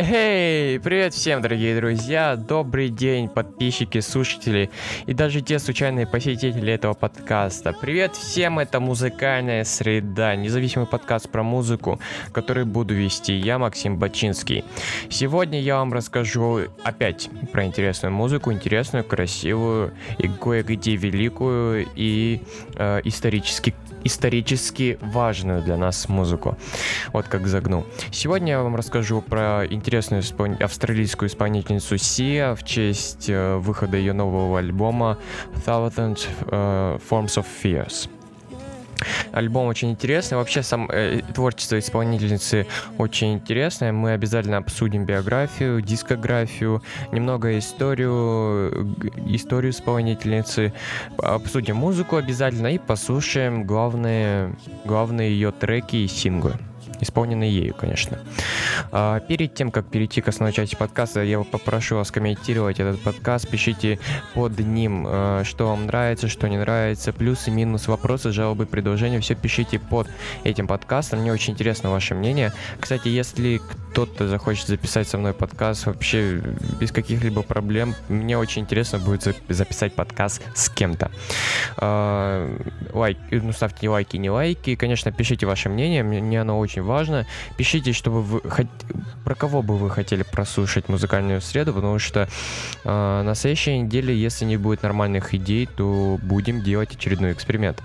Эй, привет всем, дорогие друзья! Добрый день, подписчики, слушатели и даже те случайные посетители этого подкаста. Привет всем, это музыкальная среда, независимый подкаст про музыку, который буду вести я, Максим Бачинский. Сегодня я вам расскажу опять про интересную музыку, интересную, красивую и кое-где великую и э, исторически исторически важную для нас музыку. Вот как загнул. Сегодня я вам расскажу про интересную исполн- австралийскую исполнительницу Сия в честь э, выхода ее нового альбома Thousand э, Forms of Fears. Альбом очень интересный. Вообще сам э, творчество исполнительницы очень интересное. Мы обязательно обсудим биографию, дискографию, немного историю, историю исполнительницы, обсудим музыку обязательно и послушаем главные, главные ее треки и синглы исполненный ею, конечно. А, перед тем, как перейти к основной части подкаста, я попрошу вас комментировать этот подкаст, пишите под ним, э, что вам нравится, что не нравится, плюсы, минусы, вопросы, жалобы, предложения, все пишите под этим подкастом, мне очень интересно ваше мнение. Кстати, если кто-то захочет записать со мной подкаст вообще без каких-либо проблем, мне очень интересно будет записать подкаст с кем-то. А, лайк, ну ставьте лайки, не лайки, конечно, пишите ваше мнение, мне оно очень важно. Пишите, чтобы вы про кого бы вы хотели прослушать музыкальную среду, потому что э, на следующей неделе, если не будет нормальных идей, то будем делать очередной эксперимент.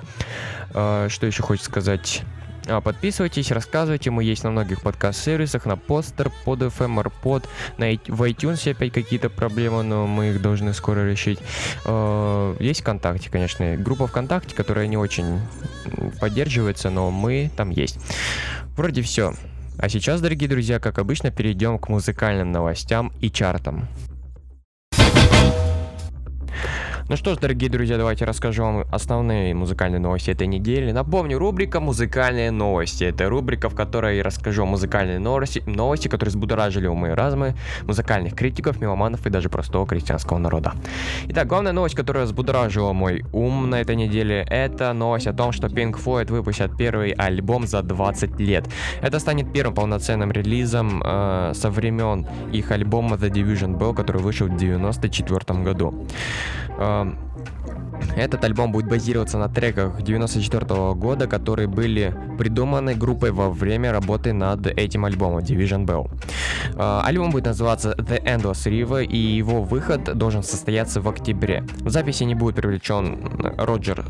Э, что еще хочется сказать? А, подписывайтесь, рассказывайте, мы есть на многих подкаст-сервисах, на Постер, под FM, AirPod, на, в iTunes опять какие-то проблемы, но мы их должны скоро решить. Э, есть ВКонтакте, конечно, группа ВКонтакте, которая не очень поддерживается, но мы там есть. Вроде все. А сейчас, дорогие друзья, как обычно, перейдем к музыкальным новостям и чартам. Ну что ж, дорогие друзья, давайте расскажу вам основные музыкальные новости этой недели. Напомню, рубрика «Музыкальные новости». Это рубрика, в которой я расскажу музыкальные новости, новости, которые взбудоражили умы разумы музыкальных критиков, меломанов и даже простого крестьянского народа. Итак, главная новость, которая взбудоражила мой ум на этой неделе, это новость о том, что Pink Floyd выпустят первый альбом за 20 лет. Это станет первым полноценным релизом э, со времен их альбома The Division Bell, который вышел в 1994 году. Um, этот альбом будет базироваться на треках 94 года, которые были придуманы группой во время работы над этим альбомом Division Bell. Э, альбом будет называться The Endless River, и его выход должен состояться в октябре. В записи не будет привлечен Роджер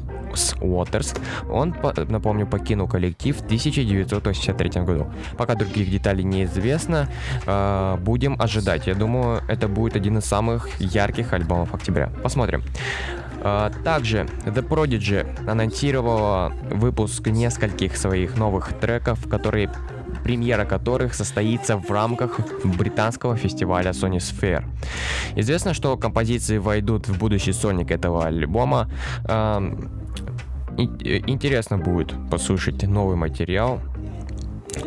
Уотерс. Он, напомню, покинул коллектив в 1983 году. Пока других деталей неизвестно, э, будем ожидать. Я думаю, это будет один из самых ярких альбомов октября. Посмотрим. Uh, также The Prodigy анонсировала выпуск нескольких своих новых треков, которые премьера которых состоится в рамках британского фестиваля Sony Sphere. Известно, что композиции войдут в будущий сольник этого альбома. Uh, интересно будет послушать новый материал Э,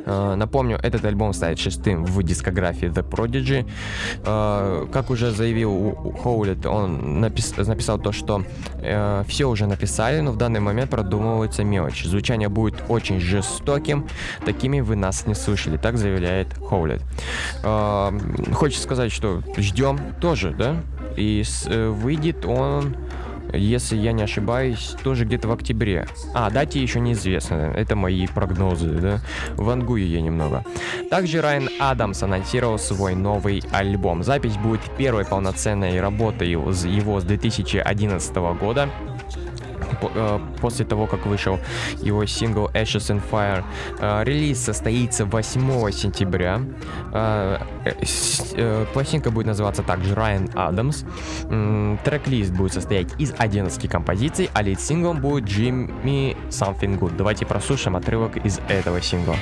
напомню, этот альбом станет шестым в дискографии The Prodigy. Э, как уже заявил Хоулит, он напис написал то, что э, все уже написали, но в данный момент продумывается мелочь. Звучание будет очень жестоким, такими вы нас не слышали, так заявляет Хоулит. Хочется сказать, что ждем тоже, да? И выйдет он если я не ошибаюсь, тоже где-то в октябре. А, дате еще неизвестно, это мои прогнозы, да? Вангую я немного. Также Райан Адамс анонсировал свой новый альбом. Запись будет первой полноценной работой его с 2011 года. Э, после того, как вышел его сингл Ashes and Fire. Э, релиз состоится 8 сентября. Э, пластинка будет называться также Ryan Adams. Трек-лист будет состоять из 11 композиций, а лид-синглом будет Jimmy Something Good. Давайте прослушаем отрывок из этого сингла.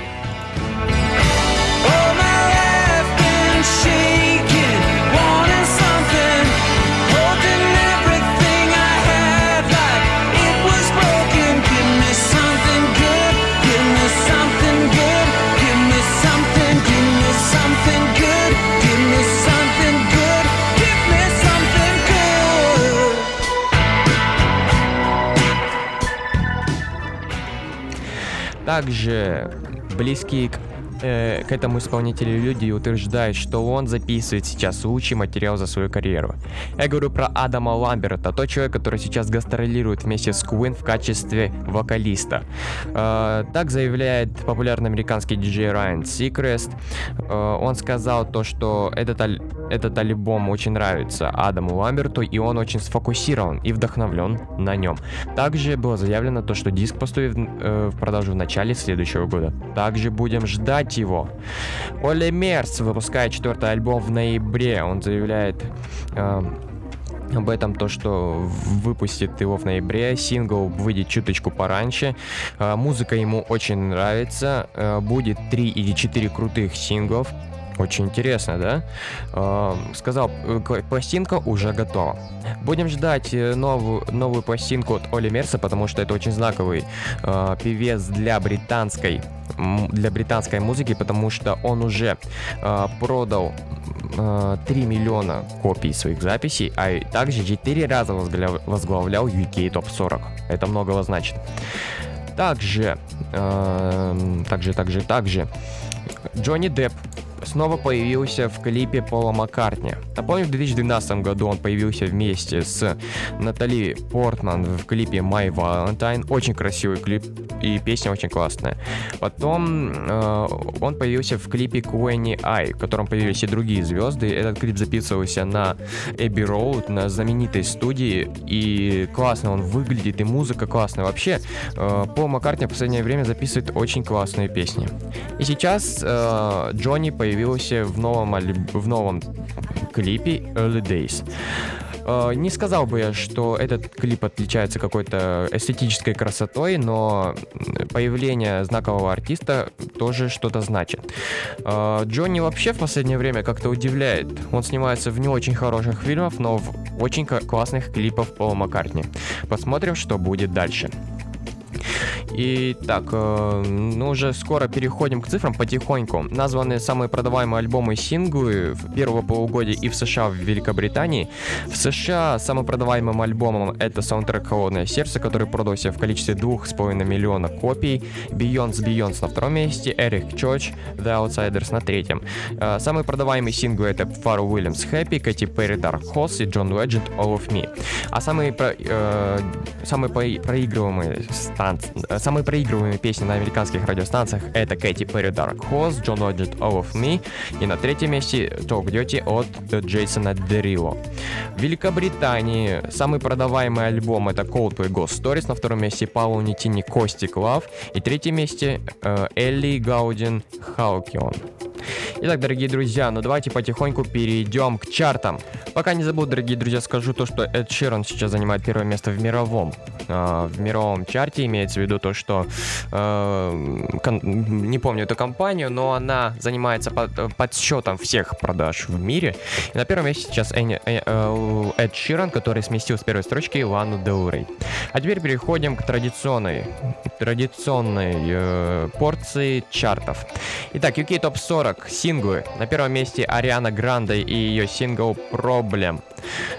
Также близкие к э, к этому исполнителю люди утверждают, что он записывает сейчас лучший материал за свою карьеру. Я говорю про Адама Ламберта, тот человек, который сейчас гастролирует вместе с Queen в качестве вокалиста. Э, так заявляет популярный американский диджей Райан Сикрест. Э, он сказал то, что этот, этот альбом очень нравится Адаму Ламберту, и он очень сфокусирован и вдохновлен на нем. Также было заявлено то, что диск поступит э, в продажу в начале следующего года. Также будем ждать его. Оли Мерс выпускает четвертый альбом в ноябре. Он заявляет... Э, об этом то, что выпустит его в ноябре, сингл выйдет чуточку пораньше. Э, музыка ему очень нравится, э, будет 3 или 4 крутых синглов. Очень интересно, да? Э, сказал, э, пластинка уже готова. Будем ждать э, новую, новую пластинку от Оли Мерса, потому что это очень знаковый э, певец для британской для британской музыки, потому что он уже э, продал э, 3 миллиона копий своих записей, а также 4 раза возглав, возглавлял UK Top 40. Это многого значит. Также, также, также, также, Джонни Депп снова появился в клипе Пола Маккартни. Напомню, в 2012 году он появился вместе с Натали Портман в клипе My Valentine. Очень красивый клип и песня очень классная. Потом э, он появился в клипе Queenie Eye, в котором появились и другие звезды. Этот клип записывался на Abbey Road, на знаменитой студии. И классно он выглядит, и музыка классная. Вообще, э, Пол Маккартни в последнее время записывает очень классные песни. И сейчас э, Джонни появился появился в новом, в новом клипе Early Days. Uh, не сказал бы я, что этот клип отличается какой-то эстетической красотой, но появление знакового артиста тоже что-то значит. Uh, Джонни вообще в последнее время как-то удивляет. Он снимается в не очень хороших фильмах, но в очень классных клипах Пола Маккартни. Посмотрим, что будет дальше. И так, ну уже скоро переходим к цифрам потихоньку. Названы самые продаваемые альбомы и синглы в первого полугодия и в США, в Великобритании. В США самым продаваемым альбомом это саундтрек «Холодное сердце», который продался в количестве 2,5 миллиона копий. Beyonce Beyonce на втором месте, Eric Church, The Outsiders на третьем. Э, самые продаваемые синглы это Фару Уильямс Happy, Кэти Перри Dark Horse и Джон Legend All of Me. А самые, про, э, самые проигрываемые станции Самые проигрываемые песни на американских радиостанциях это Кэти Перри Dark Horse, John Legend All of Me и на третьем месте Talk Dirty от Джейсона Дерило. В Великобритании самый продаваемый альбом это Coldplay Ghost Stories, на втором месте Пауло Нитини Костик Love и третьем месте э, Элли Гаудин Хаукион. Итак, дорогие друзья, ну давайте потихоньку перейдем к чартам. Пока не забуду, дорогие друзья, скажу то, что Эд Широн сейчас занимает первое место в мировом. Э, в мировом чарте имеется в виду то, что э, кон, не помню эту компанию, но она занимается под, подсчетом всех продаж в мире. И на первом месте сейчас Эни, э, э, Эд Ширан, который сместил с первой строчки Лану Дел. А теперь переходим к традиционной, традиционной э, порции чартов. Итак, UK Top 40 синглы. На первом месте Ариана Гранде и ее сингл Problem.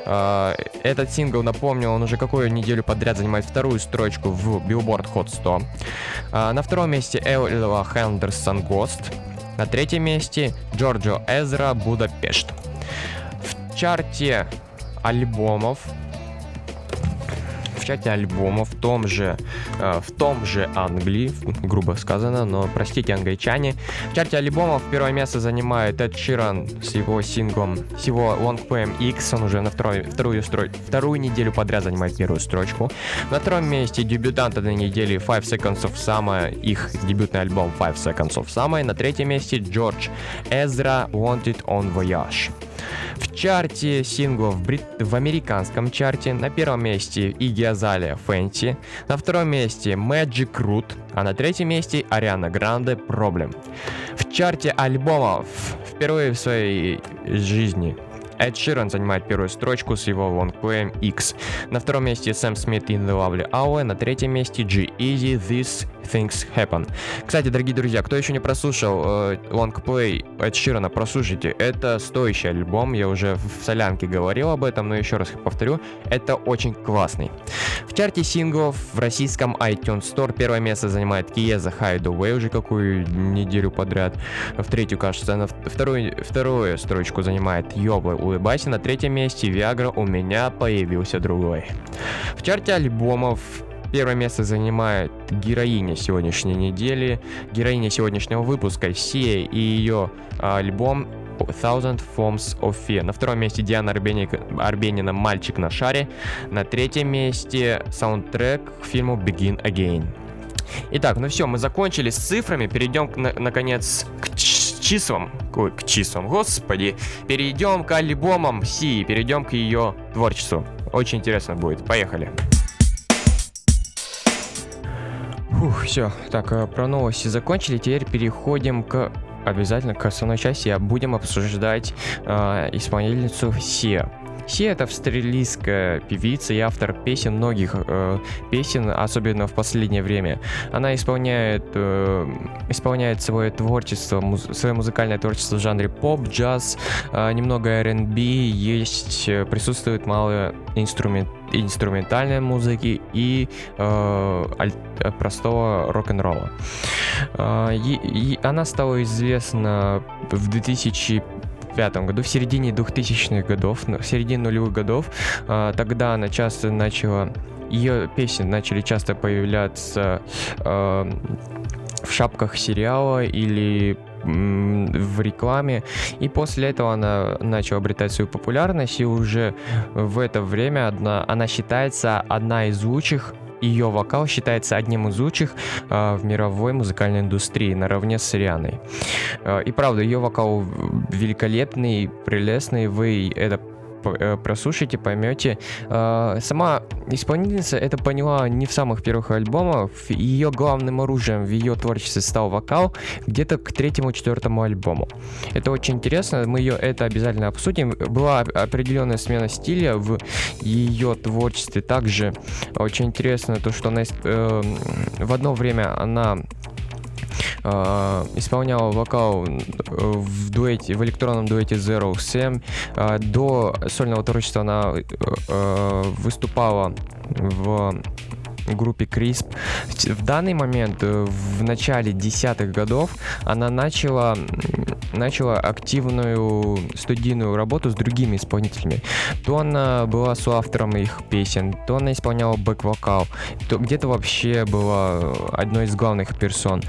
Uh, этот сингл, напомню, он уже какую неделю подряд занимает вторую строчку в Billboard Hot 100. Uh, на втором месте Элла Хендерсон Ghost. На третьем месте Джорджо Эзра Будапешт. В чарте альбомов в чате альбома в том же, э, в том же Англии, грубо сказано, но простите, англичане. В чарте альбомов первое место занимает Эд Ширан с его синглом, с его Long Poem X, он уже на второй, вторую, строй, вторую неделю подряд занимает первую строчку. На втором месте дебютант этой недели Five Seconds of Summer, их дебютный альбом Five Seconds of Summer. На третьем месте Джордж Эзра Wanted on Voyage. В чарте синглов брит... в американском чарте на первом месте Игги Азалия Фэнти, на втором месте Magic Root, а на третьем месте Ариана Гранде Problem. В чарте альбомов впервые в своей жизни Эд Ширан занимает первую строчку с его лонгплеем X. На втором месте Сэм Смит in the Lovely Hour, на третьем месте G-Easy This Things Happen. Кстати, дорогие друзья, кто еще не прослушал э, лонгплей Эд Ширана, прослушайте. Это стоящий альбом, я уже в солянке говорил об этом, но еще раз повторю, это очень классный. В чарте синглов в российском iTunes Store первое место занимает Kieza Hideaway уже какую неделю подряд. В третью, кажется, на вторую, вторую строчку занимает Йобла Улыбайся. На третьем месте Viagra у меня появился другой. В чарте альбомов Первое место занимает героиня сегодняшней недели, героиня сегодняшнего выпуска Сия и ее альбом Thousand Forms of Fear. На втором месте Диана Арбеника, Арбенина «Мальчик на шаре». На третьем месте саундтрек к фильму Begin Again. Итак, ну все, мы закончили с цифрами, перейдем, на, наконец, к числам, ой, к числам, господи. Перейдем к альбомам Си, перейдем к ее творчеству. Очень интересно будет. Поехали. Фух, все. Так, э, про новости закончили. Теперь переходим к обязательно к основной части. Будем обсуждать э, исполнительницу Сия. Си это австралийская певица и автор песен, многих э, песен, особенно в последнее время. Она исполняет, э, исполняет свое творчество, муз, свое музыкальное творчество в жанре поп, джаз, э, немного R&B, есть, э, присутствует мало инструмент, инструментальной музыки и э, аль, э, простого рок-н-ролла. Э, и, и она стала известна в 2000 2005 году, в середине 2000-х годов, в середине нулевых годов, а, тогда она часто начала, ее песни начали часто появляться а, в шапках сериала или в рекламе. И после этого она начала обретать свою популярность, и уже в это время одна, она считается одна из лучших ее вокал считается одним из лучших э, в мировой музыкальной индустрии, наравне с Рианой. Э, и правда, ее вокал великолепный, прелестный, вы это прослушайте, поймете. А, сама исполнительница это поняла не в самых первых альбомах. Ее главным оружием в ее творчестве стал вокал где-то к третьему-четвертому альбому. Это очень интересно, мы ее это обязательно обсудим. Была определенная смена стиля в ее творчестве. Также очень интересно то, что она э, в одно время она э, исполняла вокал в дуэте, в электронном дуэте Zero Sam. Э, до сольного творчества она э, выступала в группе Crisp. В данный момент, э, в начале десятых годов, она начала, начала активную студийную работу с другими исполнителями. То она была соавтором их песен, то она исполняла бэк-вокал, то где-то вообще была одной из главных персон.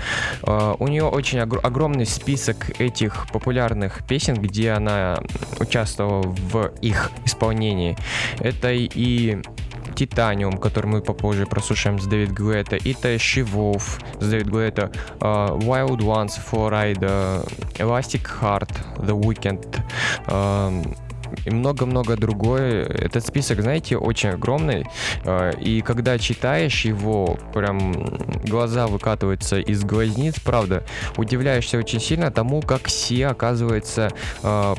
Э, у нее очень огромный список этих популярных песен, где она участвовала в их исполнении. Это и Титаниум, который мы попозже прослушаем с Дэвид Гуэта, и Тэши Wolf с Дэвид Гуэта, uh, Wild Ones, Florida, Elastic Heart, The Weekend, uh, и много-много другое. Этот список, знаете, очень огромный, а, и когда читаешь его, прям глаза выкатываются из глазниц, правда, удивляешься очень сильно тому, как Си, оказывается, а,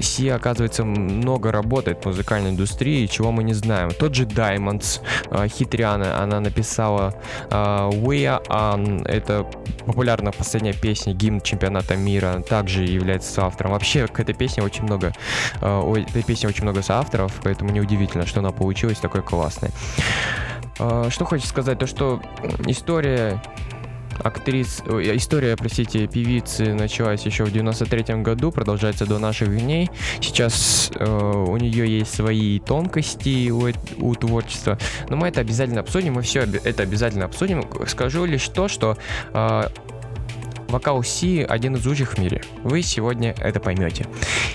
Си, оказывается, много работает в музыкальной индустрии, чего мы не знаем. Тот же Diamonds, а, Хитриана, она написала We Are On, это популярная последняя песня, гимн чемпионата мира, также является автором. Вообще, к этой песне очень много у этой песни очень много соавторов, поэтому неудивительно, что она получилась такой классной. А, что хочется сказать, то что история актрис, история, простите, певицы началась еще в 93 году, продолжается до наших дней. Сейчас э, у нее есть свои тонкости у, у творчества, но мы это обязательно обсудим, мы все это обязательно обсудим. Скажу лишь то, что э, Вокал Си один из лучших в мире. Вы сегодня это поймете.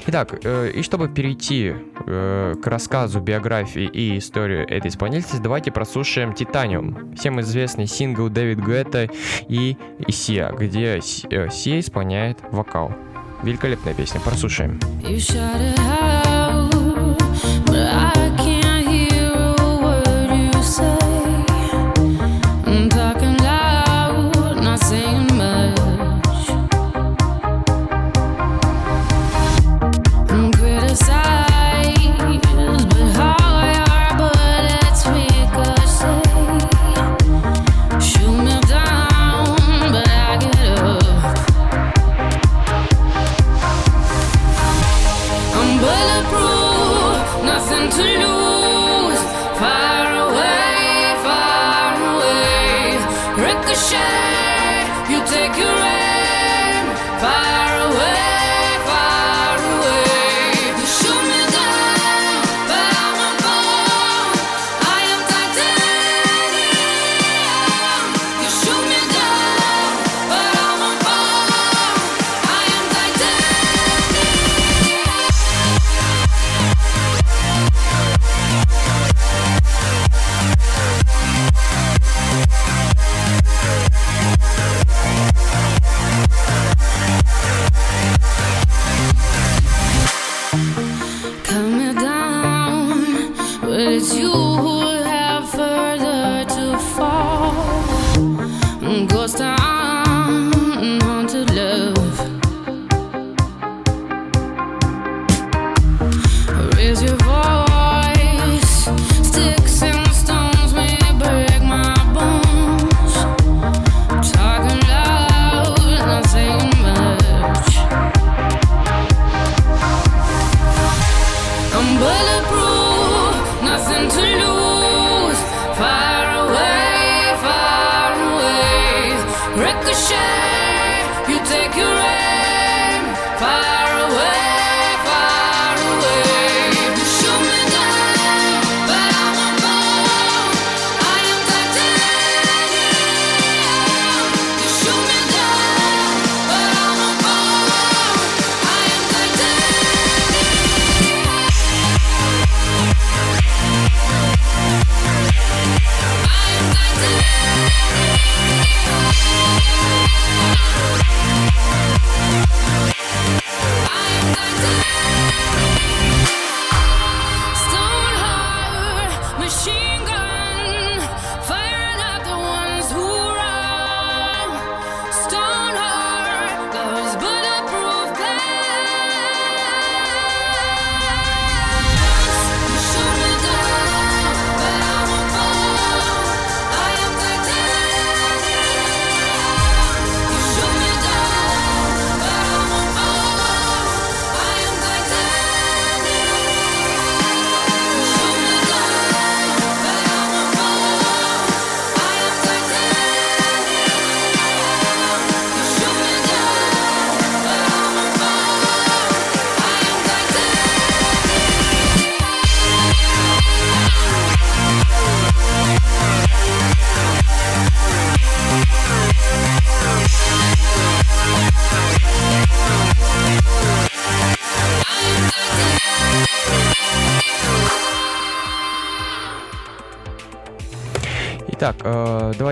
Итак, э, и чтобы перейти э, к рассказу биографии и истории этой исполнительницы, давайте прослушаем Титаниум. Всем известный сингл Дэвид Гуэта и Сия, где э, Сия исполняет вокал. Великолепная песня, прослушаем. You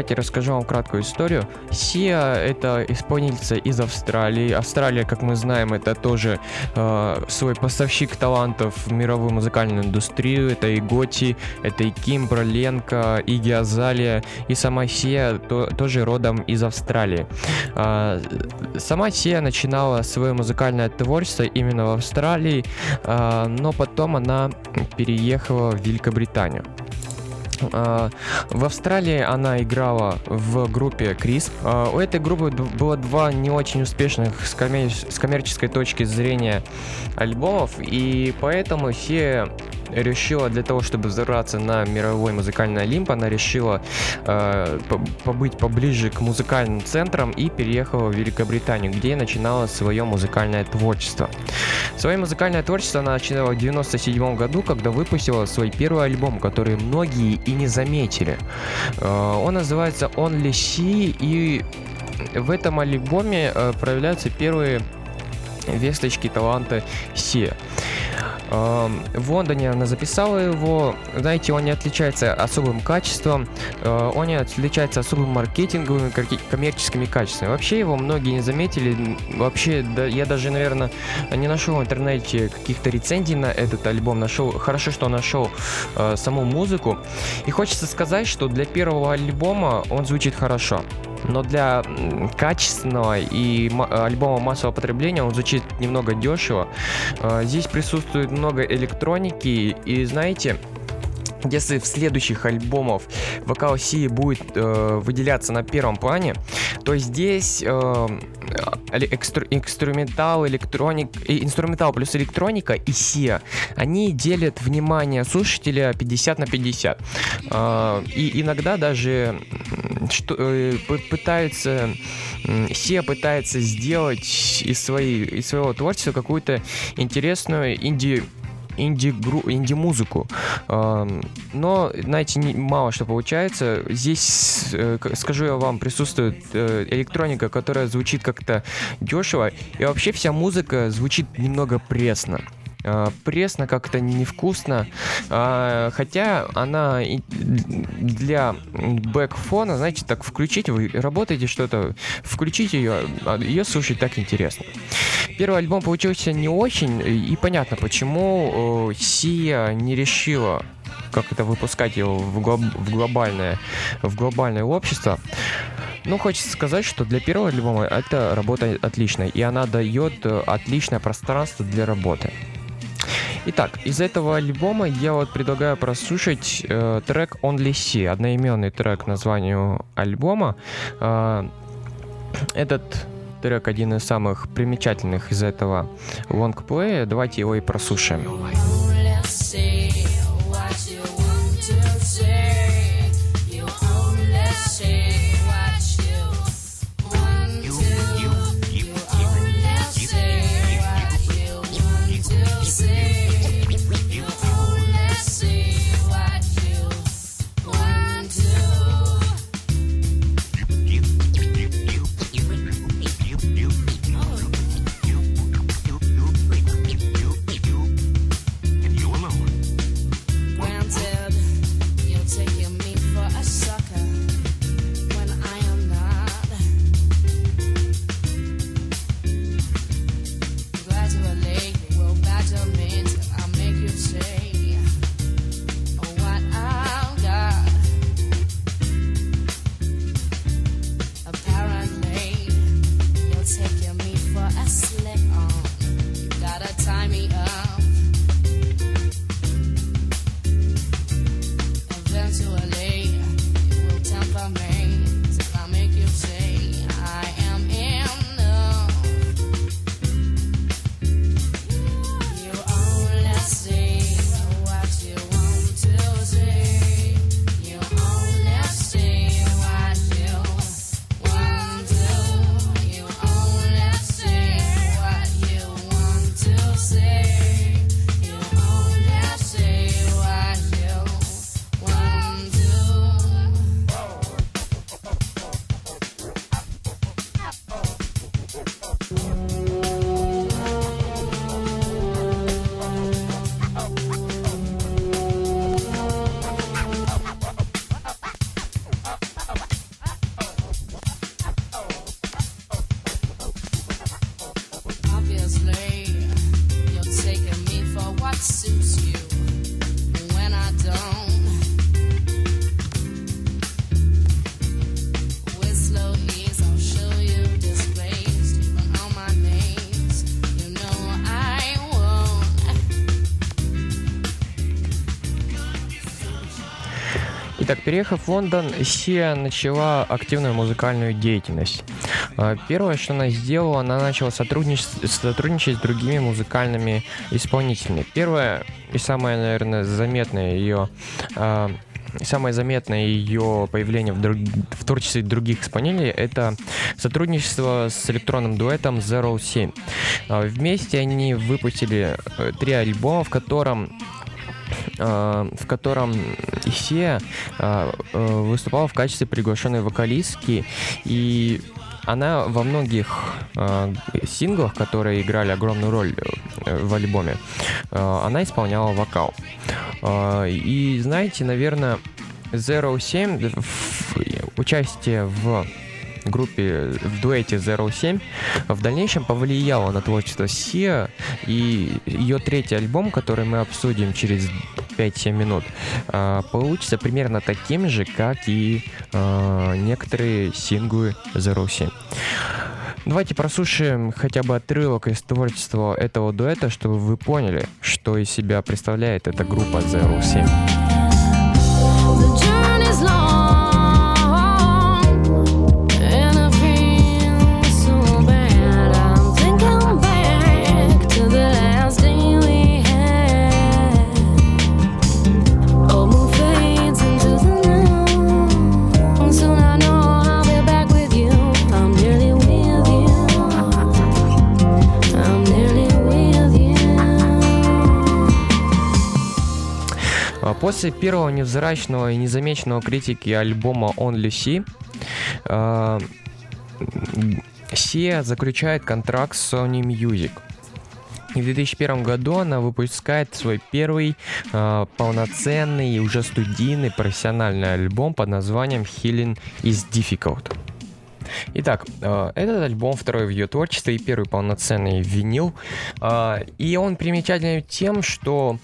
давайте расскажу вам краткую историю. Сия это исполнительница из Австралии. Австралия, как мы знаем, это тоже э, свой поставщик талантов в мировую музыкальную индустрию. Это и Готи, это и Кимбра, Ленка, и Геозалия, и сама Сия то, тоже родом из Австралии. Э, сама Сия начинала свое музыкальное творчество именно в Австралии, э, но потом она переехала в Великобританию. А, в Австралии она играла в группе Крис. А, у этой группы было два не очень успешных с, коммерческой точки зрения альбомов, и поэтому все решила для того, чтобы взорваться на мировой музыкальный Олимп, она решила э, побыть поближе к музыкальным центрам и переехала в Великобританию, где начинала свое музыкальное творчество. Свое музыкальное творчество она начинала в 97 году, когда выпустила свой первый альбом, который многие и не заметили. Э, он называется Only She, и в этом альбоме э, проявляются первые весточки таланта Си. В Лондоне она записала его. Знаете, он не отличается особым качеством, э, он не отличается особым маркетинговыми, коммерческими качествами. Вообще его многие не заметили. Вообще, да, я даже, наверное, не нашел в интернете каких-то рецензий на этот альбом. Нашел, хорошо, что нашел э, саму музыку. И хочется сказать, что для первого альбома он звучит хорошо но для качественного и альбома массового потребления он звучит немного дешево. А, здесь присутствует много электроники, и знаете, если в следующих альбомах вокал Си будет э, выделяться на первом плане, то здесь э, экстру, инструментал, электроник, инструментал плюс электроника и Сия, они делят внимание слушателя 50 на 50. Э, и иногда даже что, э, пытаются Сия пытается сделать из, своей, из своего творчества какую-то интересную инди инди-музыку. Инди Но, знаете, мало что получается. Здесь, э, скажу я вам, присутствует э, электроника, которая звучит как-то дешево. И вообще вся музыка звучит немного пресно. А, пресно, как-то невкусно. А, хотя она для бэкфона, знаете, так включить, вы работаете что-то, включить ее, а, ее слушать так интересно. Первый альбом получился не очень, и понятно, почему Сия не решила как это выпускать его в, глоб- в глобальное, в глобальное общество. Ну, хочется сказать, что для первого альбома это работа отличная, и она дает э, отличное пространство для работы. Итак, из этого альбома я вот предлагаю прослушать э, трек Only See, одноименный трек названию альбома. Э, этот трек один из самых примечательных из этого лонгплея. Давайте его и прослушаем. Итак, переехав в Лондон, Сия начала активную музыкальную деятельность. А, первое, что она сделала, она начала сотрудничать, сотрудничать с другими музыкальными исполнителями. Первое и самое, наверное, заметное ее а, самое заметное ее появление в, друг... в творчестве других исполнителей это сотрудничество с электронным дуэтом Zero 7. А, вместе они выпустили э, три альбома, в котором в котором Исия э, э, выступала в качестве приглашенной вокалистки, и она во многих э, синглах, которые играли огромную роль в альбоме, э, она исполняла вокал. Э, и знаете, наверное, Zero 7 участие в группе в дуэте Zero 7 в дальнейшем повлияло на творчество Сия, и ее третий альбом, который мы обсудим через 5-7 минут, а, получится примерно таким же, как и а, некоторые синглы Zero 7. Давайте прослушаем хотя бы отрывок из творчества этого дуэта, чтобы вы поняли, что из себя представляет эта группа Zero 7. После первого невзрачного и незамеченного критики альбома On Lucy, э, Сия заключает контракт с Sony Music. И в 2001 году она выпускает свой первый э, полноценный и уже студийный профессиональный альбом под названием Healing is Difficult. Итак, э, этот альбом второй в ее творчестве и первый полноценный винил. Э, и он примечателен тем, что,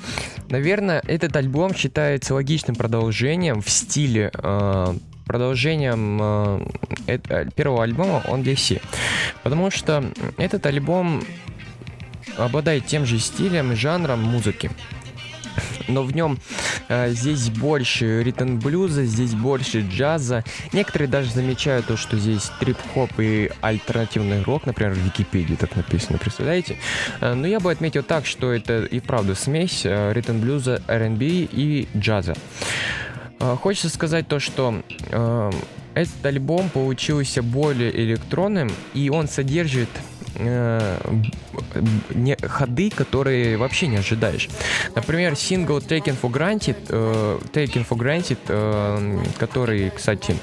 наверное, этот альбом считается логичным продолжением в стиле э, продолжением э, первого альбома On DC. Потому что этот альбом обладает тем же стилем и жанром музыки но в нем э, здесь больше ритм блюза, здесь больше джаза. Некоторые даже замечают то, что здесь трип-хоп и альтернативный рок, например, в Википедии так написано, представляете? Э, но я бы отметил так, что это и правда смесь э, ритм блюза, R&B и джаза. Э, хочется сказать то, что э, этот альбом получился более электронным, и он содержит э, не, ходы, которые вообще не ожидаешь. Например, сингл Taken for Granted, э, Taken for Granted, э, который, кстати,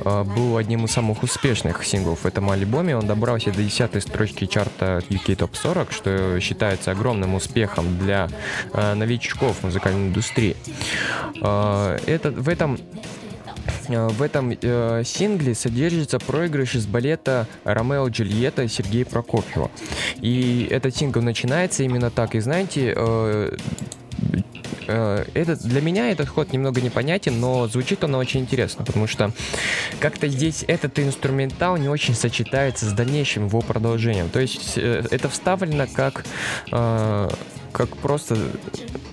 э, был одним из самых успешных синглов в этом альбоме. Он добрался до 10 строчки чарта UK Top 40, что считается огромным успехом для э, новичков музыкальной индустрии. Э, это, в этом в этом э, сингле содержится проигрыш из балета «Ромео Джульетта» Сергея Прокофьева. И этот сингл начинается именно так. И знаете, э, этот, для меня этот ход немного непонятен, но звучит он очень интересно, потому что как-то здесь этот инструментал не очень сочетается с дальнейшим его продолжением. То есть э, это вставлено как, э, как просто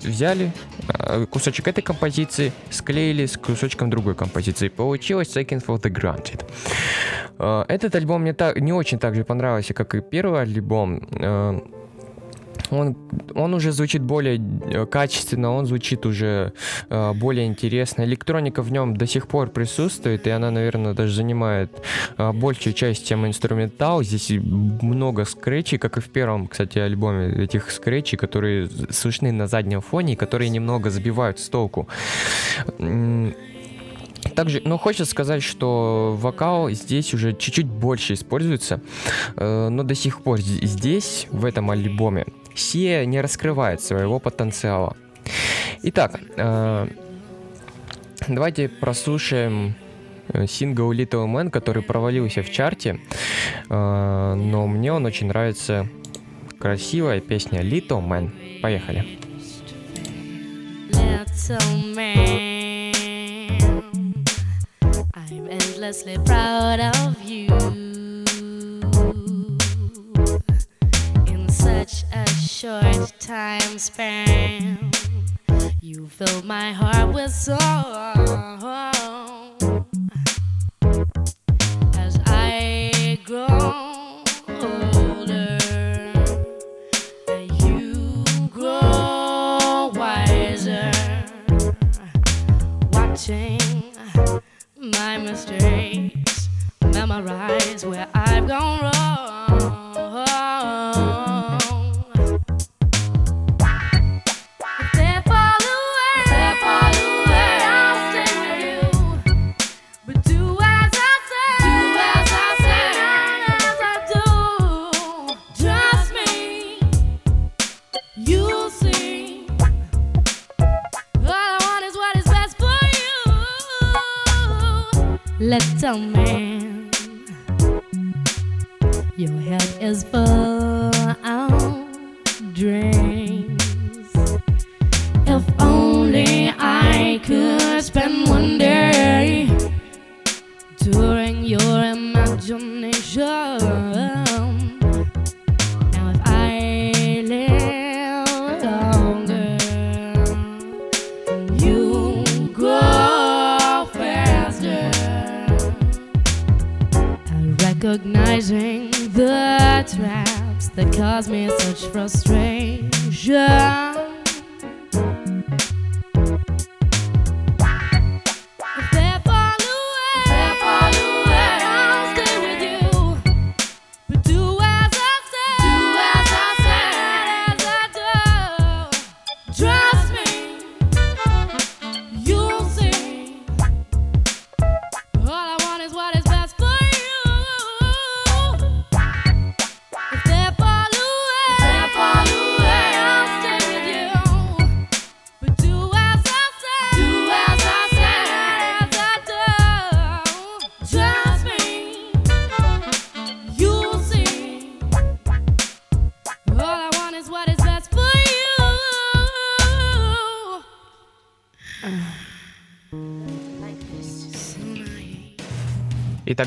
взяли э, кусочек этой композиции, склеили с кусочком другой композиции. Получилось Second for the Granted. Э, этот альбом мне так, не очень так же понравился, как и первый альбом. Он, он уже звучит более э, качественно, он звучит уже э, более интересно. Электроника в нем до сих пор присутствует, и она, наверное, даже занимает э, большую часть темы инструментал. Здесь много скретчей, как и в первом, кстати, альбоме, этих скретчей, которые слышны на заднем фоне, которые немного забивают с толку. Также, но хочется сказать, что вокал здесь уже чуть-чуть больше используется, э, но до сих пор здесь, в этом альбоме, Сия не раскрывает своего потенциала. Итак, э, давайте прослушаем э, сингл Little Man, который провалился в чарте, э, но мне он очень нравится. Красивая песня Little Man. Поехали. Little man, I'm endlessly proud of you. Short time span. You filled my heart with song. As I grow older, and you grow wiser, watching my mistakes, memorize where I've gone wrong.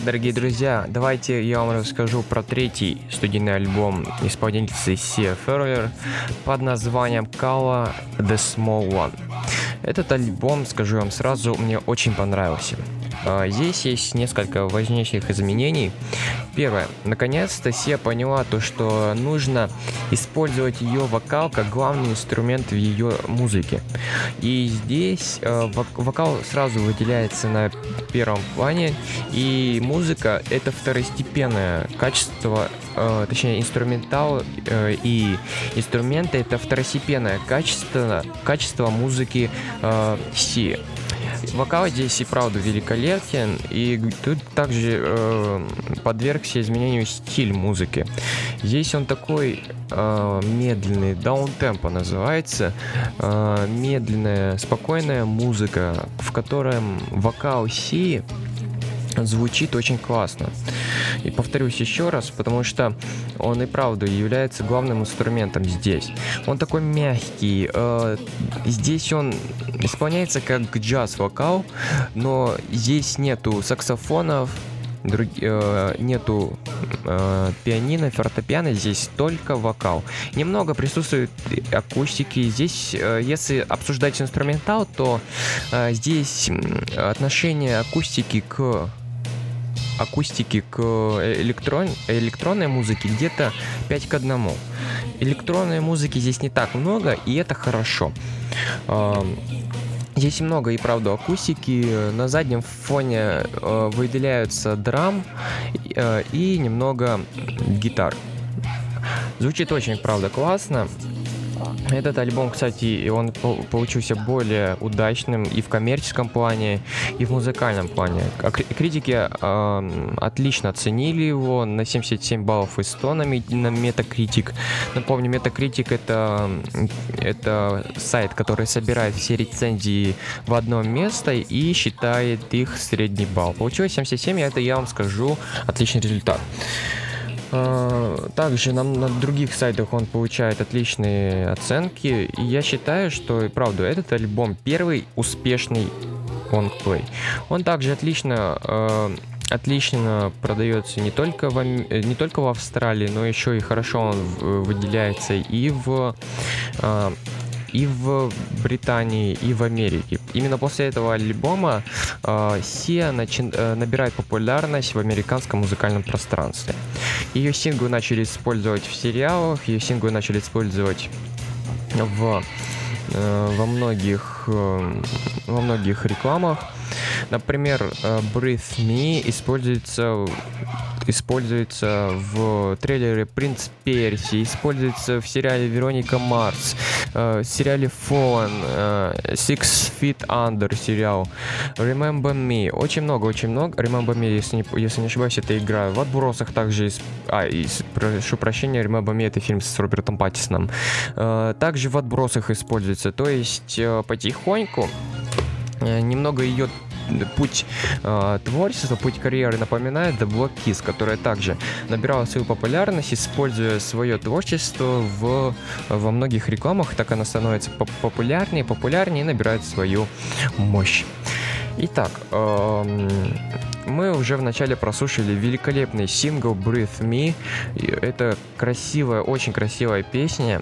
Дорогие друзья, давайте я вам расскажу про третий студийный альбом исполнительницы Sia Furrier под названием Kala The Small One. Этот альбом, скажу вам сразу, мне очень понравился. А, здесь есть несколько важнейших изменений. Первое. Наконец-то Сия поняла то, что нужно использовать ее вокал как главный инструмент в ее музыке. И здесь э, вокал сразу выделяется на первом плане, и музыка это второстепенное качество, э, точнее инструментал э, и инструменты это второстепенное качество, качество музыки э, Си. Вокал здесь и правда великолепен, и тут также э, подвергся изменению стиль музыки. Здесь он такой э, медленный, даунтемпо называется, э, медленная, спокойная музыка, в котором вокал Си звучит очень классно. И повторюсь еще раз, потому что он и правда является главным инструментом здесь. Он такой мягкий. Э, здесь он исполняется как джаз-вокал, но здесь нету саксофонов, друг, э, нету э, пианино, фортепиано, здесь только вокал. Немного присутствует акустики. Здесь, э, если обсуждать инструментал, то э, здесь отношение акустики к акустики к э, электрон, электронной музыке где-то 5 к 1. Электронной музыки здесь не так много, и это хорошо. Здесь много и правда акустики. На заднем фоне э, выделяются драм э, и немного гитар. Звучит очень, правда, классно. Этот альбом, кстати, он получился более удачным и в коммерческом плане, и в музыкальном плане. А критики э, отлично оценили его на 77 баллов из 100 на, на Metacritic. Напомню, Metacritic это, это сайт, который собирает все рецензии в одно место и считает их средний балл. Получилось 77, и это я вам скажу отличный результат. А, также нам на других сайтах он получает отличные оценки. И я считаю, что, правда, этот альбом первый успешный лонгплей. Он также отлично э, отлично продается не только в не только в Австралии, но еще и хорошо он выделяется и в э, и в Британии, и в Америке. Именно после этого альбома э, Сия начи- э, набирает популярность в американском музыкальном пространстве. Ее синглы начали использовать в сериалах, ее синглы начали использовать в э, во многих э, во многих рекламах. Например, э, Breathe Me используется используется в трейлере «Принц Перси», используется в сериале «Вероника Марс», э, сериале «Fallen», э, «Six Feet Under» сериал, «Remember Me», очень много, очень много, «Remember Me», если не, если не ошибаюсь, это игра, в «Отбросах» также, исп... а, и, прошу прощения, «Remember Me» это фильм с Робертом Паттисоном, э, также в «Отбросах» используется, то есть потихоньку немного ее путь э, творчества, путь карьеры напоминает The Black Kiss, которая также набирала свою популярность, используя свое творчество в, во многих рекламах, так она становится популярнее, популярнее и набирает свою мощь. Итак, эм, мы уже вначале прослушали великолепный сингл Breathe Me. Это красивая, очень красивая песня.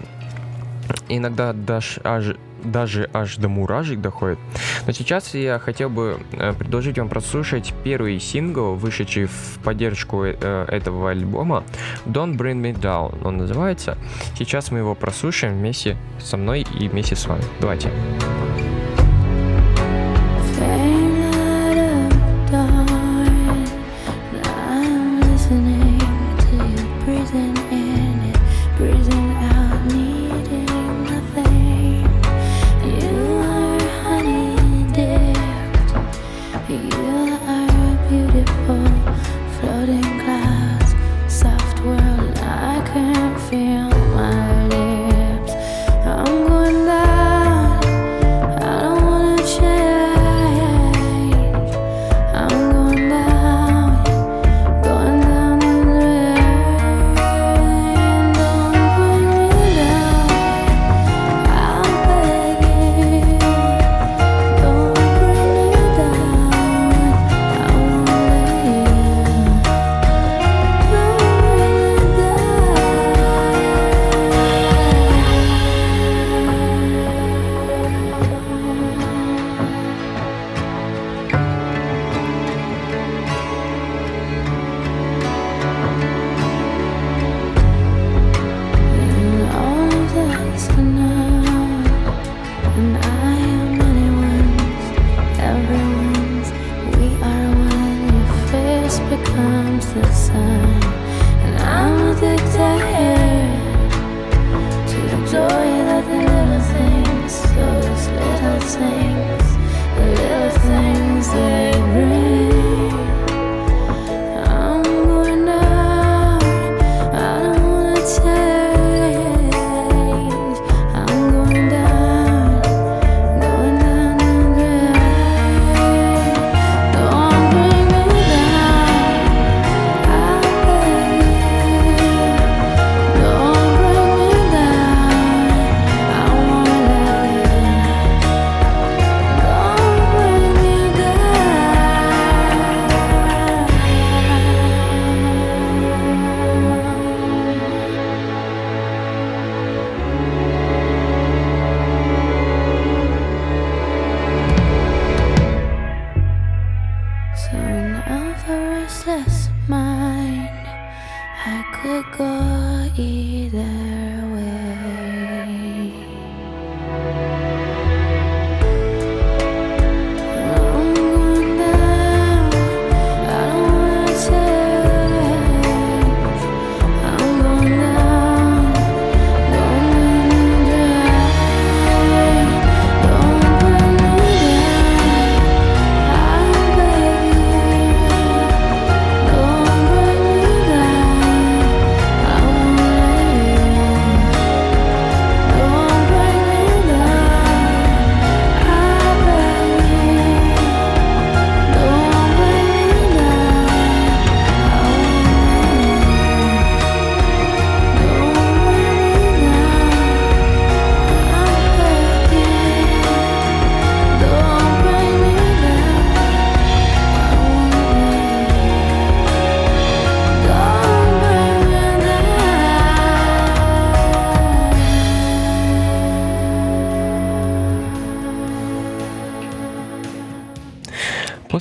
Иногда даже аж даже аж до муражек доходит. Но сейчас я хотел бы э, предложить вам прослушать первый сингл, вышедший в поддержку э, этого альбома Don't Bring Me Down. Он называется. Сейчас мы его прослушаем вместе со мной и вместе с вами. Давайте. feel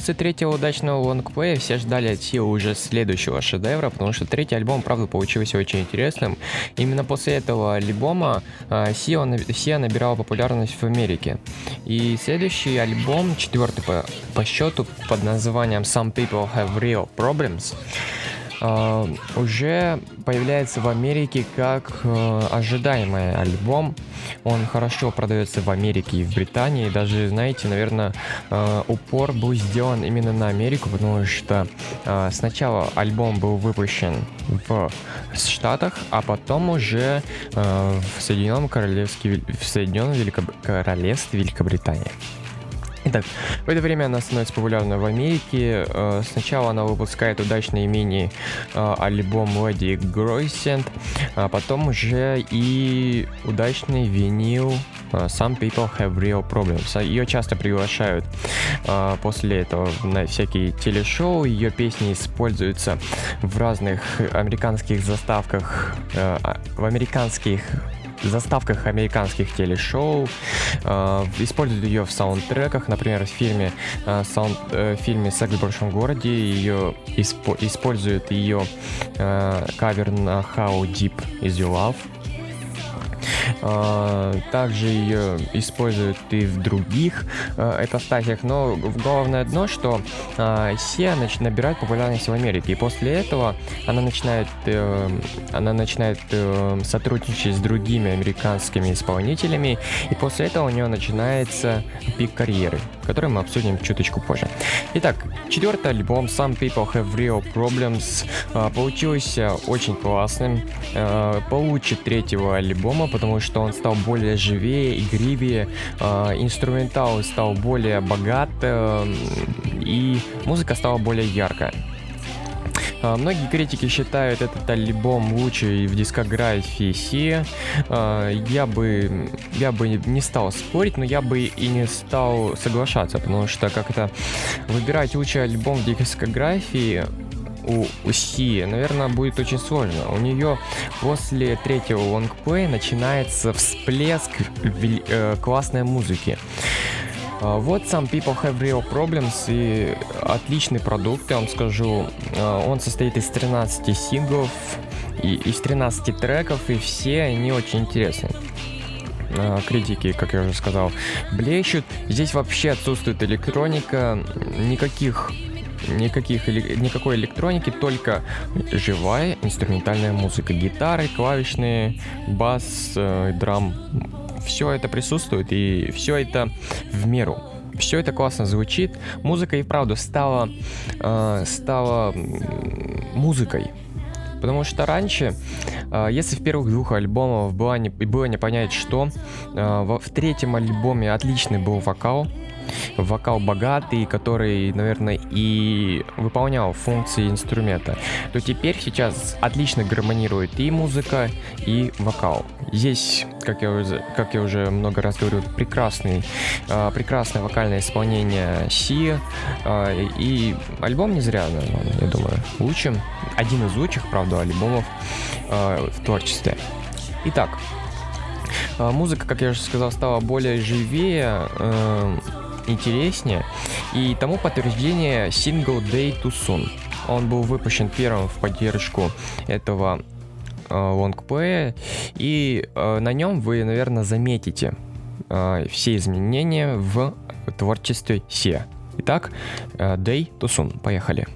После третьего удачного лонгплея все ждали от Сио уже следующего шедевра, потому что третий альбом, правда, получился очень интересным. Именно после этого альбома Сио, Сиа набирала популярность в Америке. И следующий альбом, четвертый по, по счету, под названием Some People Have Real Problems, уже появляется в Америке как uh, ожидаемый альбом. Он хорошо продается в Америке и в Британии. Даже, знаете, наверное, uh, упор был сделан именно на Америку, потому что сначала альбом был выпущен в Штатах, а потом уже в Соединенном Королевстве, в Соединенном Великоб... Королевстве Великобритании. Итак, в это время она становится популярной в Америке. Э, сначала она выпускает удачный мини-альбом Lady Groisent, а потом уже и удачный винил э, Some People Have Real Problems. Ее часто приглашают э, после этого на всякие телешоу. Ее песни используются в разных американских заставках, а, в американских заставках американских телешоу, э, используют ее в саундтреках, например, в фильме, э, саунд, э, в фильме «Секс в большом городе» ее испо, используют ее э, кавер на How Deep Is Your Love, также ее используют и в других а, ипостасях, но главное одно, что Сия набирает популярность в Америке, и после этого она начинает, э, она начинает э, сотрудничать с другими американскими исполнителями, и после этого у нее начинается пик карьеры, который мы обсудим чуточку позже. Итак, четвертый альбом Some People Have Real Problems а, получился очень классным, получит третьего альбома, потому что он стал более живее, игривее, э, инструментал стал более богат, и музыка стала более яркая. А, многие критики считают этот альбом лучший в дискографии Си. Я бы, я бы не стал спорить, но я бы и не стал соглашаться, потому что как-то выбирать лучший альбом в дискографии у, у Си, наверное, будет очень сложно. У нее после третьего лонгплея начинается всплеск э, классной музыки. А, вот Some People Have Real Problems и отличный продукт, я вам скажу. А, он состоит из 13 синглов и из 13 треков, и все они очень интересны а, критики, как я уже сказал, блещут. Здесь вообще отсутствует электроника, никаких никаких, никакой электроники, только живая инструментальная музыка. Гитары, клавишные, бас, э, драм. Все это присутствует, и все это в меру все это классно звучит. Музыка и вправду стала, э, стала музыкой. Потому что раньше, э, если в первых двух альбомах было не, было не понять что, э, в третьем альбоме отличный был вокал, вокал богатый, который, наверное, и выполнял функции инструмента, то теперь сейчас отлично гармонирует и музыка, и вокал. Здесь, как я уже, как я уже много раз говорил, прекрасный, э, прекрасное вокальное исполнение Си, э, и альбом не зря, наверное, я думаю, лучшим, один из лучших, правда, альбомов э, в творчестве. Итак, Музыка, как я уже сказал, стала более живее, интереснее. И тому подтверждение Single Day Too Soon. Он был выпущен первым в поддержку этого э, лонгплея, и э, на нем вы, наверное, заметите э, все изменения в творчестве Се. Итак, э, Day Too Soon. Поехали.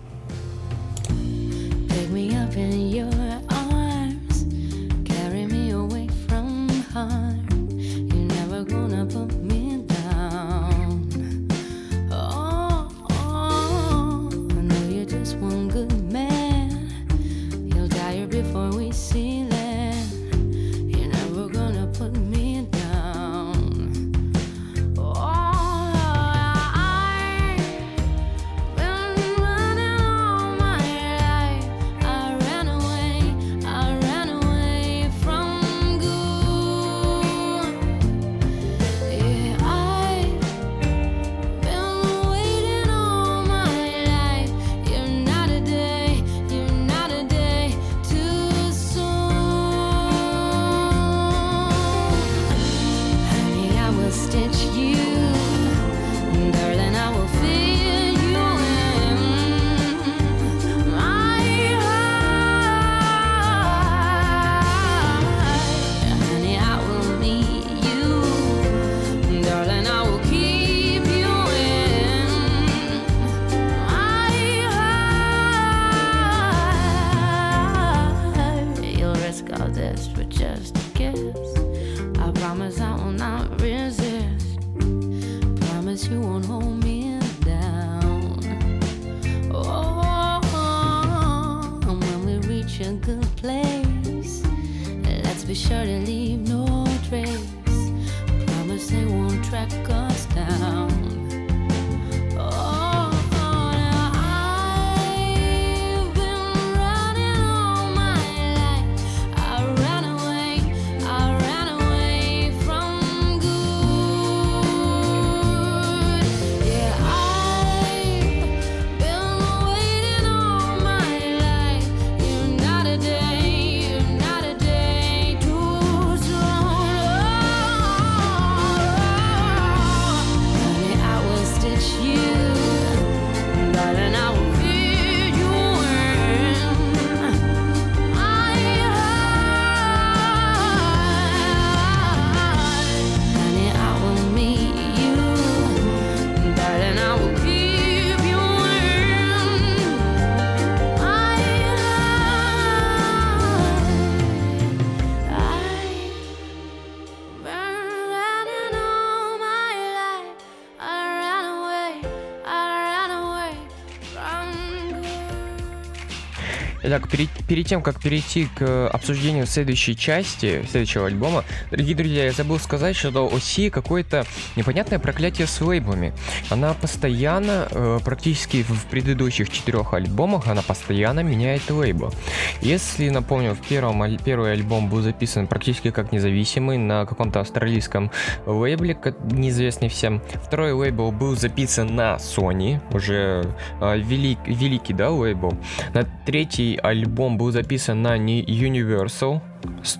Итак, перед, перед тем, как перейти к обсуждению следующей части, следующего альбома, дорогие друзья, я забыл сказать, что у Си какое-то непонятное проклятие с лейблами. Она постоянно, э, практически в предыдущих четырех альбомах, она постоянно меняет лейбл. Если, напомню, в первом, первый альбом был записан практически как независимый на каком-то австралийском лейбле, неизвестный всем. Второй лейбл был записан на Sony, уже э, велик, великий, да, лейбл. На третий альбом был записан на Universal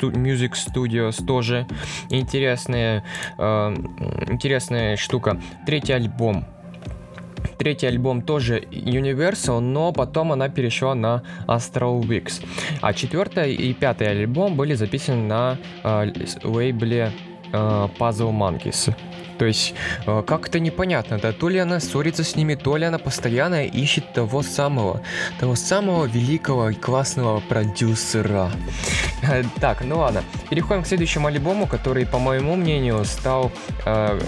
Music Studios тоже. Интересная, э, интересная штука. Третий альбом третий альбом тоже Universal, но потом она перешла на Astral Weeks. А четвертый и пятый альбом были записаны на э, лейбле э, Puzzle Monkeys. То есть э, как-то непонятно, да, то ли она ссорится с ними, то ли она постоянно ищет того самого, того самого великого и классного продюсера. Так, ну ладно, переходим к следующему альбому, который, по моему мнению, стал, э,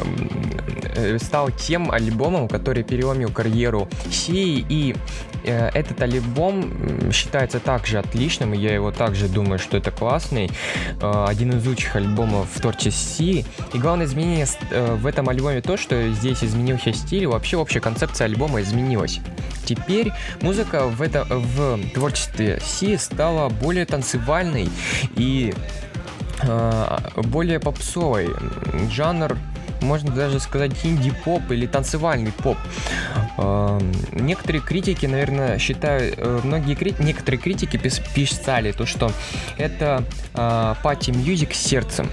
э, стал тем альбомом, который переломил карьеру Си, и э, этот альбом считается также отличным, я его также думаю, что это классный, э, один из лучших альбомов в творчестве Си, и главное изменение э, в этом альбоме то, что здесь изменился стиль, вообще общая концепция альбома изменилась. Теперь музыка в, это, в творчестве Си стала более танцевальной и э, более попсовой. Жанр можно даже сказать инди-поп или танцевальный поп. Э, некоторые критики, наверное, считают, э, многие кри... некоторые критики писали то, что это э, party music с сердцем.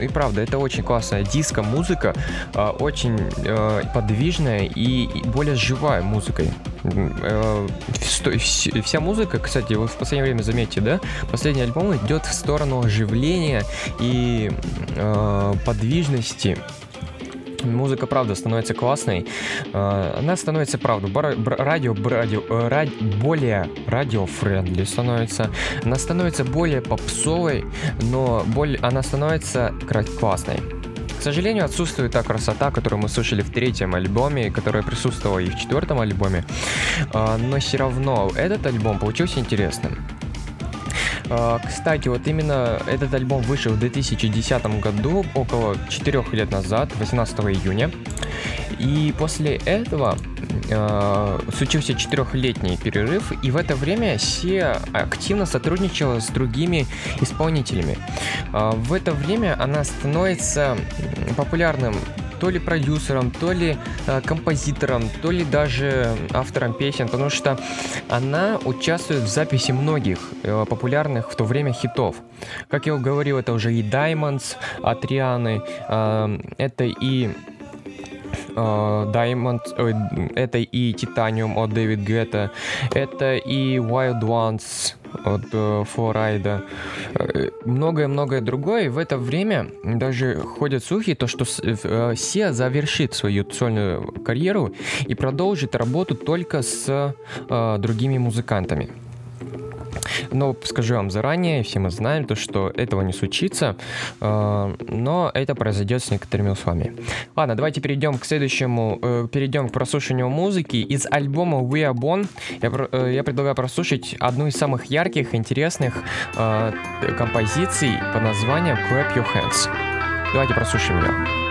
И правда, это очень классная диско-музыка, э, очень э, подвижная и, более живая музыкой. Э, вся музыка, кстати, вы в последнее время заметите, да, последний альбом идет в сторону оживления и э, подвижности музыка, правда, становится классной. А, она становится, правда, бар, радио, радио, э, ради, более radio-friendly становится. Она становится более попсовой, но более, она становится классной. К сожалению, отсутствует та красота, которую мы слышали в третьем альбоме, которая присутствовала и в четвертом альбоме. А, но все равно этот альбом получился интересным. А, кстати, вот именно этот альбом вышел в 2010 году, около 4 лет назад, 18 июня. И после этого э, случился четырехлетний перерыв, и в это время Сия активно сотрудничала с другими исполнителями. Э, в это время она становится популярным то ли продюсером, то ли э, композитором, то ли даже автором песен, потому что она участвует в записи многих э, популярных в то время хитов. Как я говорил, это уже и Diamonds от Рианы, э, это и Diamond, э, это и Titanium от Дэвид Гетта, это и Wild Ones от э, Флорайда, э, многое-многое другое. В это время даже ходят слухи, то, что э, Сия завершит свою сольную карьеру и продолжит работу только с э, другими музыкантами. Но скажу вам заранее, все мы знаем то, что этого не случится, э, но это произойдет с некоторыми условиями. Ладно, давайте перейдем к следующему, э, перейдем к прослушиванию музыки. Из альбома We Are Born я, э, я предлагаю прослушать одну из самых ярких, интересных композиций под названием Clap Your Hands. Давайте прослушаем ее.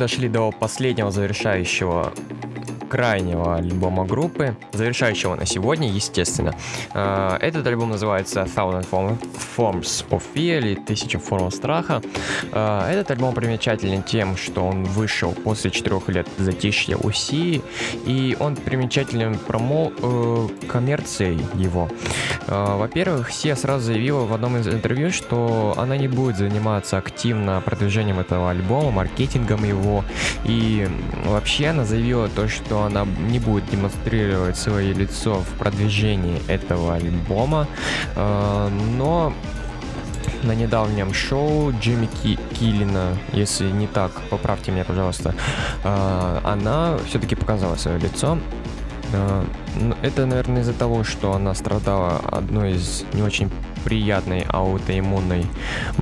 Дошли до последнего завершающего крайнего альбома группы, завершающего на сегодня, естественно. А, этот альбом называется Thousand Forms of Fear или Тысяча форм страха. А, этот альбом примечателен тем, что он вышел после четырех лет затишья Уси, и он примечателен промо э, коммерцией его. Во-первых, Сия сразу заявила в одном из интервью, что она не будет заниматься активно продвижением этого альбома, маркетингом его, и вообще она заявила то, что она не будет демонстрировать свое лицо в продвижении этого альбома, э, но на недавнем шоу Джимми Ки Киллина, если не так, поправьте меня, пожалуйста, э, она все-таки показала свое лицо. Э, это, наверное, из-за того, что она страдала одной из не очень приятной аутоиммунной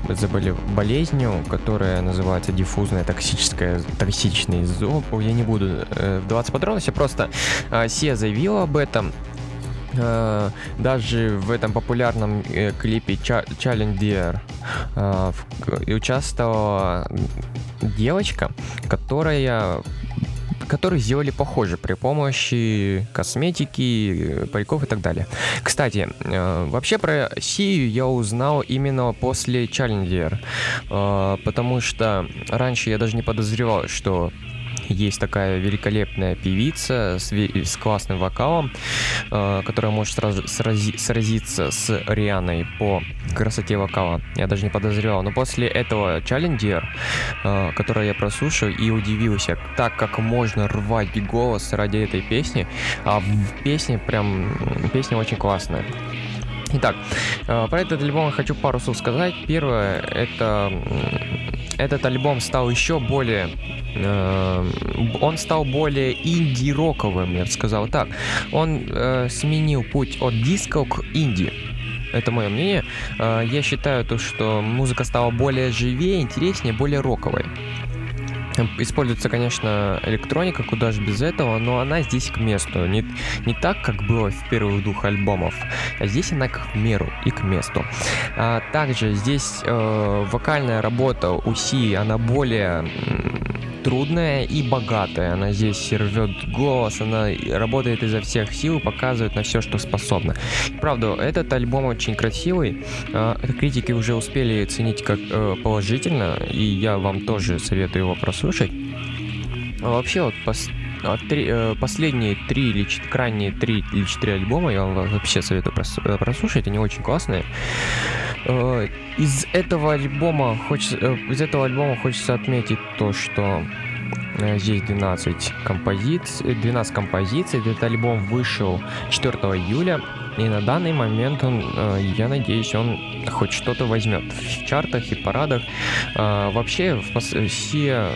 заболев... болезнью, которая называется диффузная токсическая токсичный зоб. Я не буду э, вдаваться в подробности, просто э, Сия заявила об этом. Uh, даже в этом популярном uh, клипе Challenger uh, участвовала девочка, которая которые сделали похоже при помощи косметики, париков и так далее. Кстати, э, вообще про Сию я узнал именно после Challenger, э, потому что раньше я даже не подозревал, что есть такая великолепная певица с, с классным вокалом, э, которая может сразу срази, сразиться с Рианой по красоте вокала. Я даже не подозревал. Но после этого Challenger, э, который я прослушал и удивился, так как можно рвать голос ради этой песни, а в песне прям песня очень классная. Итак, э, про этот альбом я хочу пару слов сказать. Первое, это этот альбом стал еще более... Э, он стал более инди-роковым, я бы сказал так. Он э, сменил путь от диска к инди. Это мое мнение. Э, я считаю то, что музыка стала более живее, интереснее, более роковой. Используется, конечно, электроника, куда же без этого, но она здесь к месту. Не, не так, как было в первых двух альбомов, а здесь она к меру и к месту. А также здесь э, вокальная работа у Си, она более трудная и богатая. Она здесь рвет голос, она работает изо всех сил, показывает на все, что способна. Правда, этот альбом очень красивый. А, критики уже успели ценить как э, положительно, и я вам тоже советую его прослушать. А вообще, вот три, э, последние три или крайние три или четыре альбома я вам вообще советую э, прослушать, они очень классные. Э, из этого альбома хочется, из этого альбома хочется отметить то, что здесь 12 композиций, 12 композиций. Этот альбом вышел 4 июля. И на данный момент он, э, я надеюсь, он хоть что-то возьмет в чартах и парадах. Э, вообще, все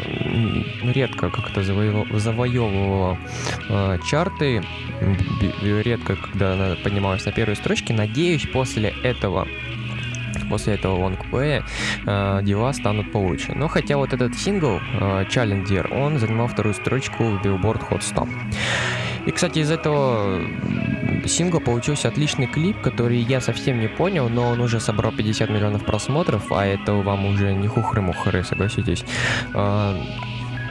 редко как-то завоевывала э, чарты, редко, когда она поднималась на первой строчке. Надеюсь, после этого после этого лонгплея э, дела станут получше. Но хотя вот этот сингл э, Challenger, он занимал вторую строчку в Billboard Hot 100. И, кстати, из этого сингла получился отличный клип, который я совсем не понял, но он уже собрал 50 миллионов просмотров, а это вам уже не хухры-мухры, согласитесь. А,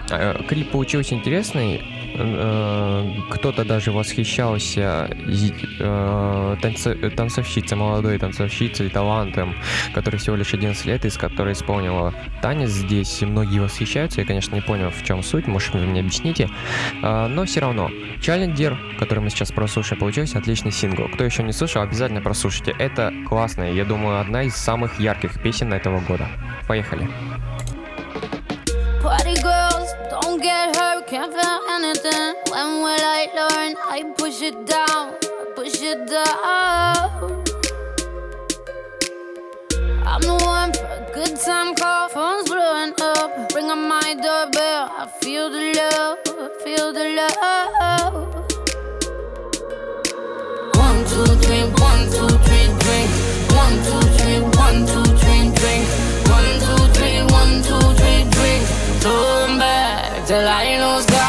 а, клип получился интересный, кто-то даже восхищался э, танцовщицей, молодой танцовщицей, талантом, который всего лишь 11 лет, из которой исполнила танец здесь. Многие восхищаются, я, конечно, не понял, в чем суть, может, вы мне объясните. Э, но все равно, Challenger, который мы сейчас прослушаем, получился отличный сингл. Кто еще не слышал, обязательно прослушайте. Это классная, я думаю, одна из самых ярких песен этого года. Поехали. Girls, don't get hurt, can't feel anything. When will I learn? I push it down, push it down. I'm the one for a good time call, phone's blowing up. Ring on my doorbell, I feel the love, I feel the love. One, two, three, one, two, three, drink. One, two, three, one, two, till I lose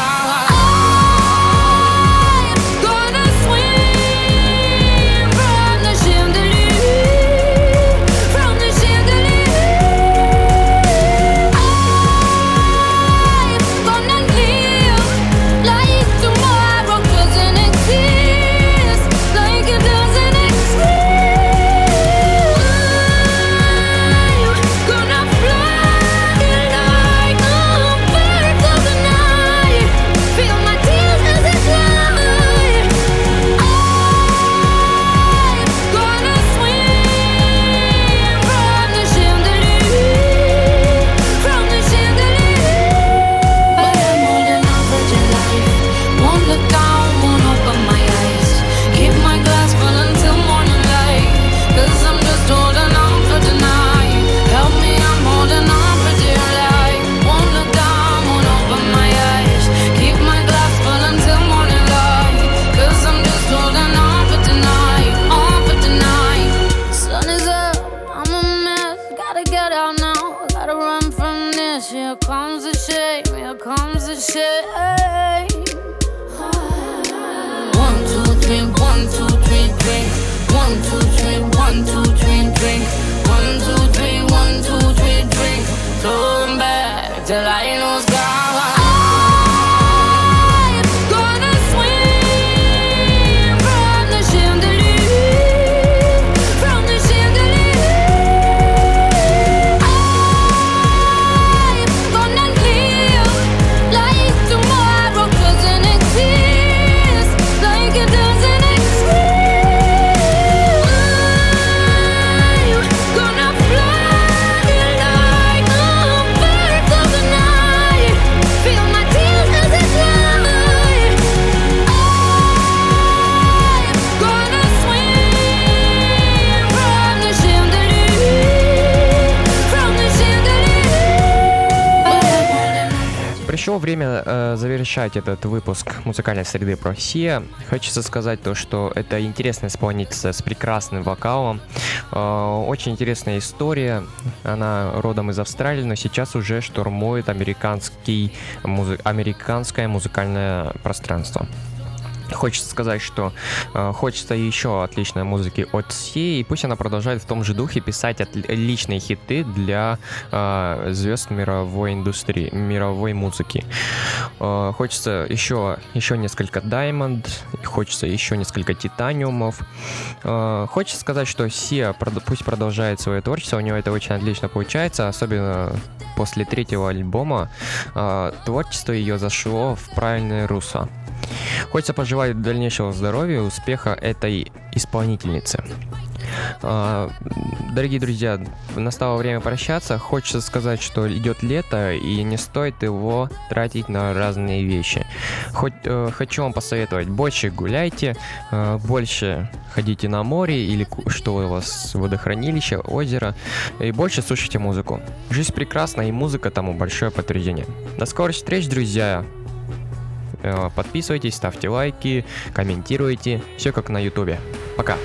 завершать этот выпуск музыкальной среды про Сия. Хочется сказать то, что это интересная исполнительница с прекрасным вокалом. Э, очень интересная история. Она родом из Австралии, но сейчас уже штурмует американский, музы- американское музыкальное пространство. Хочется сказать, что э, хочется еще отличной музыки от Си, и пусть она продолжает в том же духе писать отличные хиты для э, звезд мировой индустрии, мировой музыки. Э, хочется еще, еще несколько Diamond, хочется еще несколько Титаниумов. Э, хочется сказать, что прод- пусть продолжает свое творчество, у нее это очень отлично получается, особенно после третьего альбома э, творчество ее зашло в правильное русло. Хочется пожелать дальнейшего здоровья и успеха этой исполнительнице. А, Дорогие друзья, настало время прощаться. Хочется сказать, что идет лето, и не стоит его тратить на разные вещи. Хоть, э, хочу вам посоветовать, больше гуляйте, э, больше ходите на море или что у вас водохранилище, озеро, и больше слушайте музыку. Жизнь прекрасна, и музыка тому большое подтверждение. До скорых встреч, друзья! Э, Подписывайтесь, ставьте лайки, комментируйте. Все как на ютубе. Пока.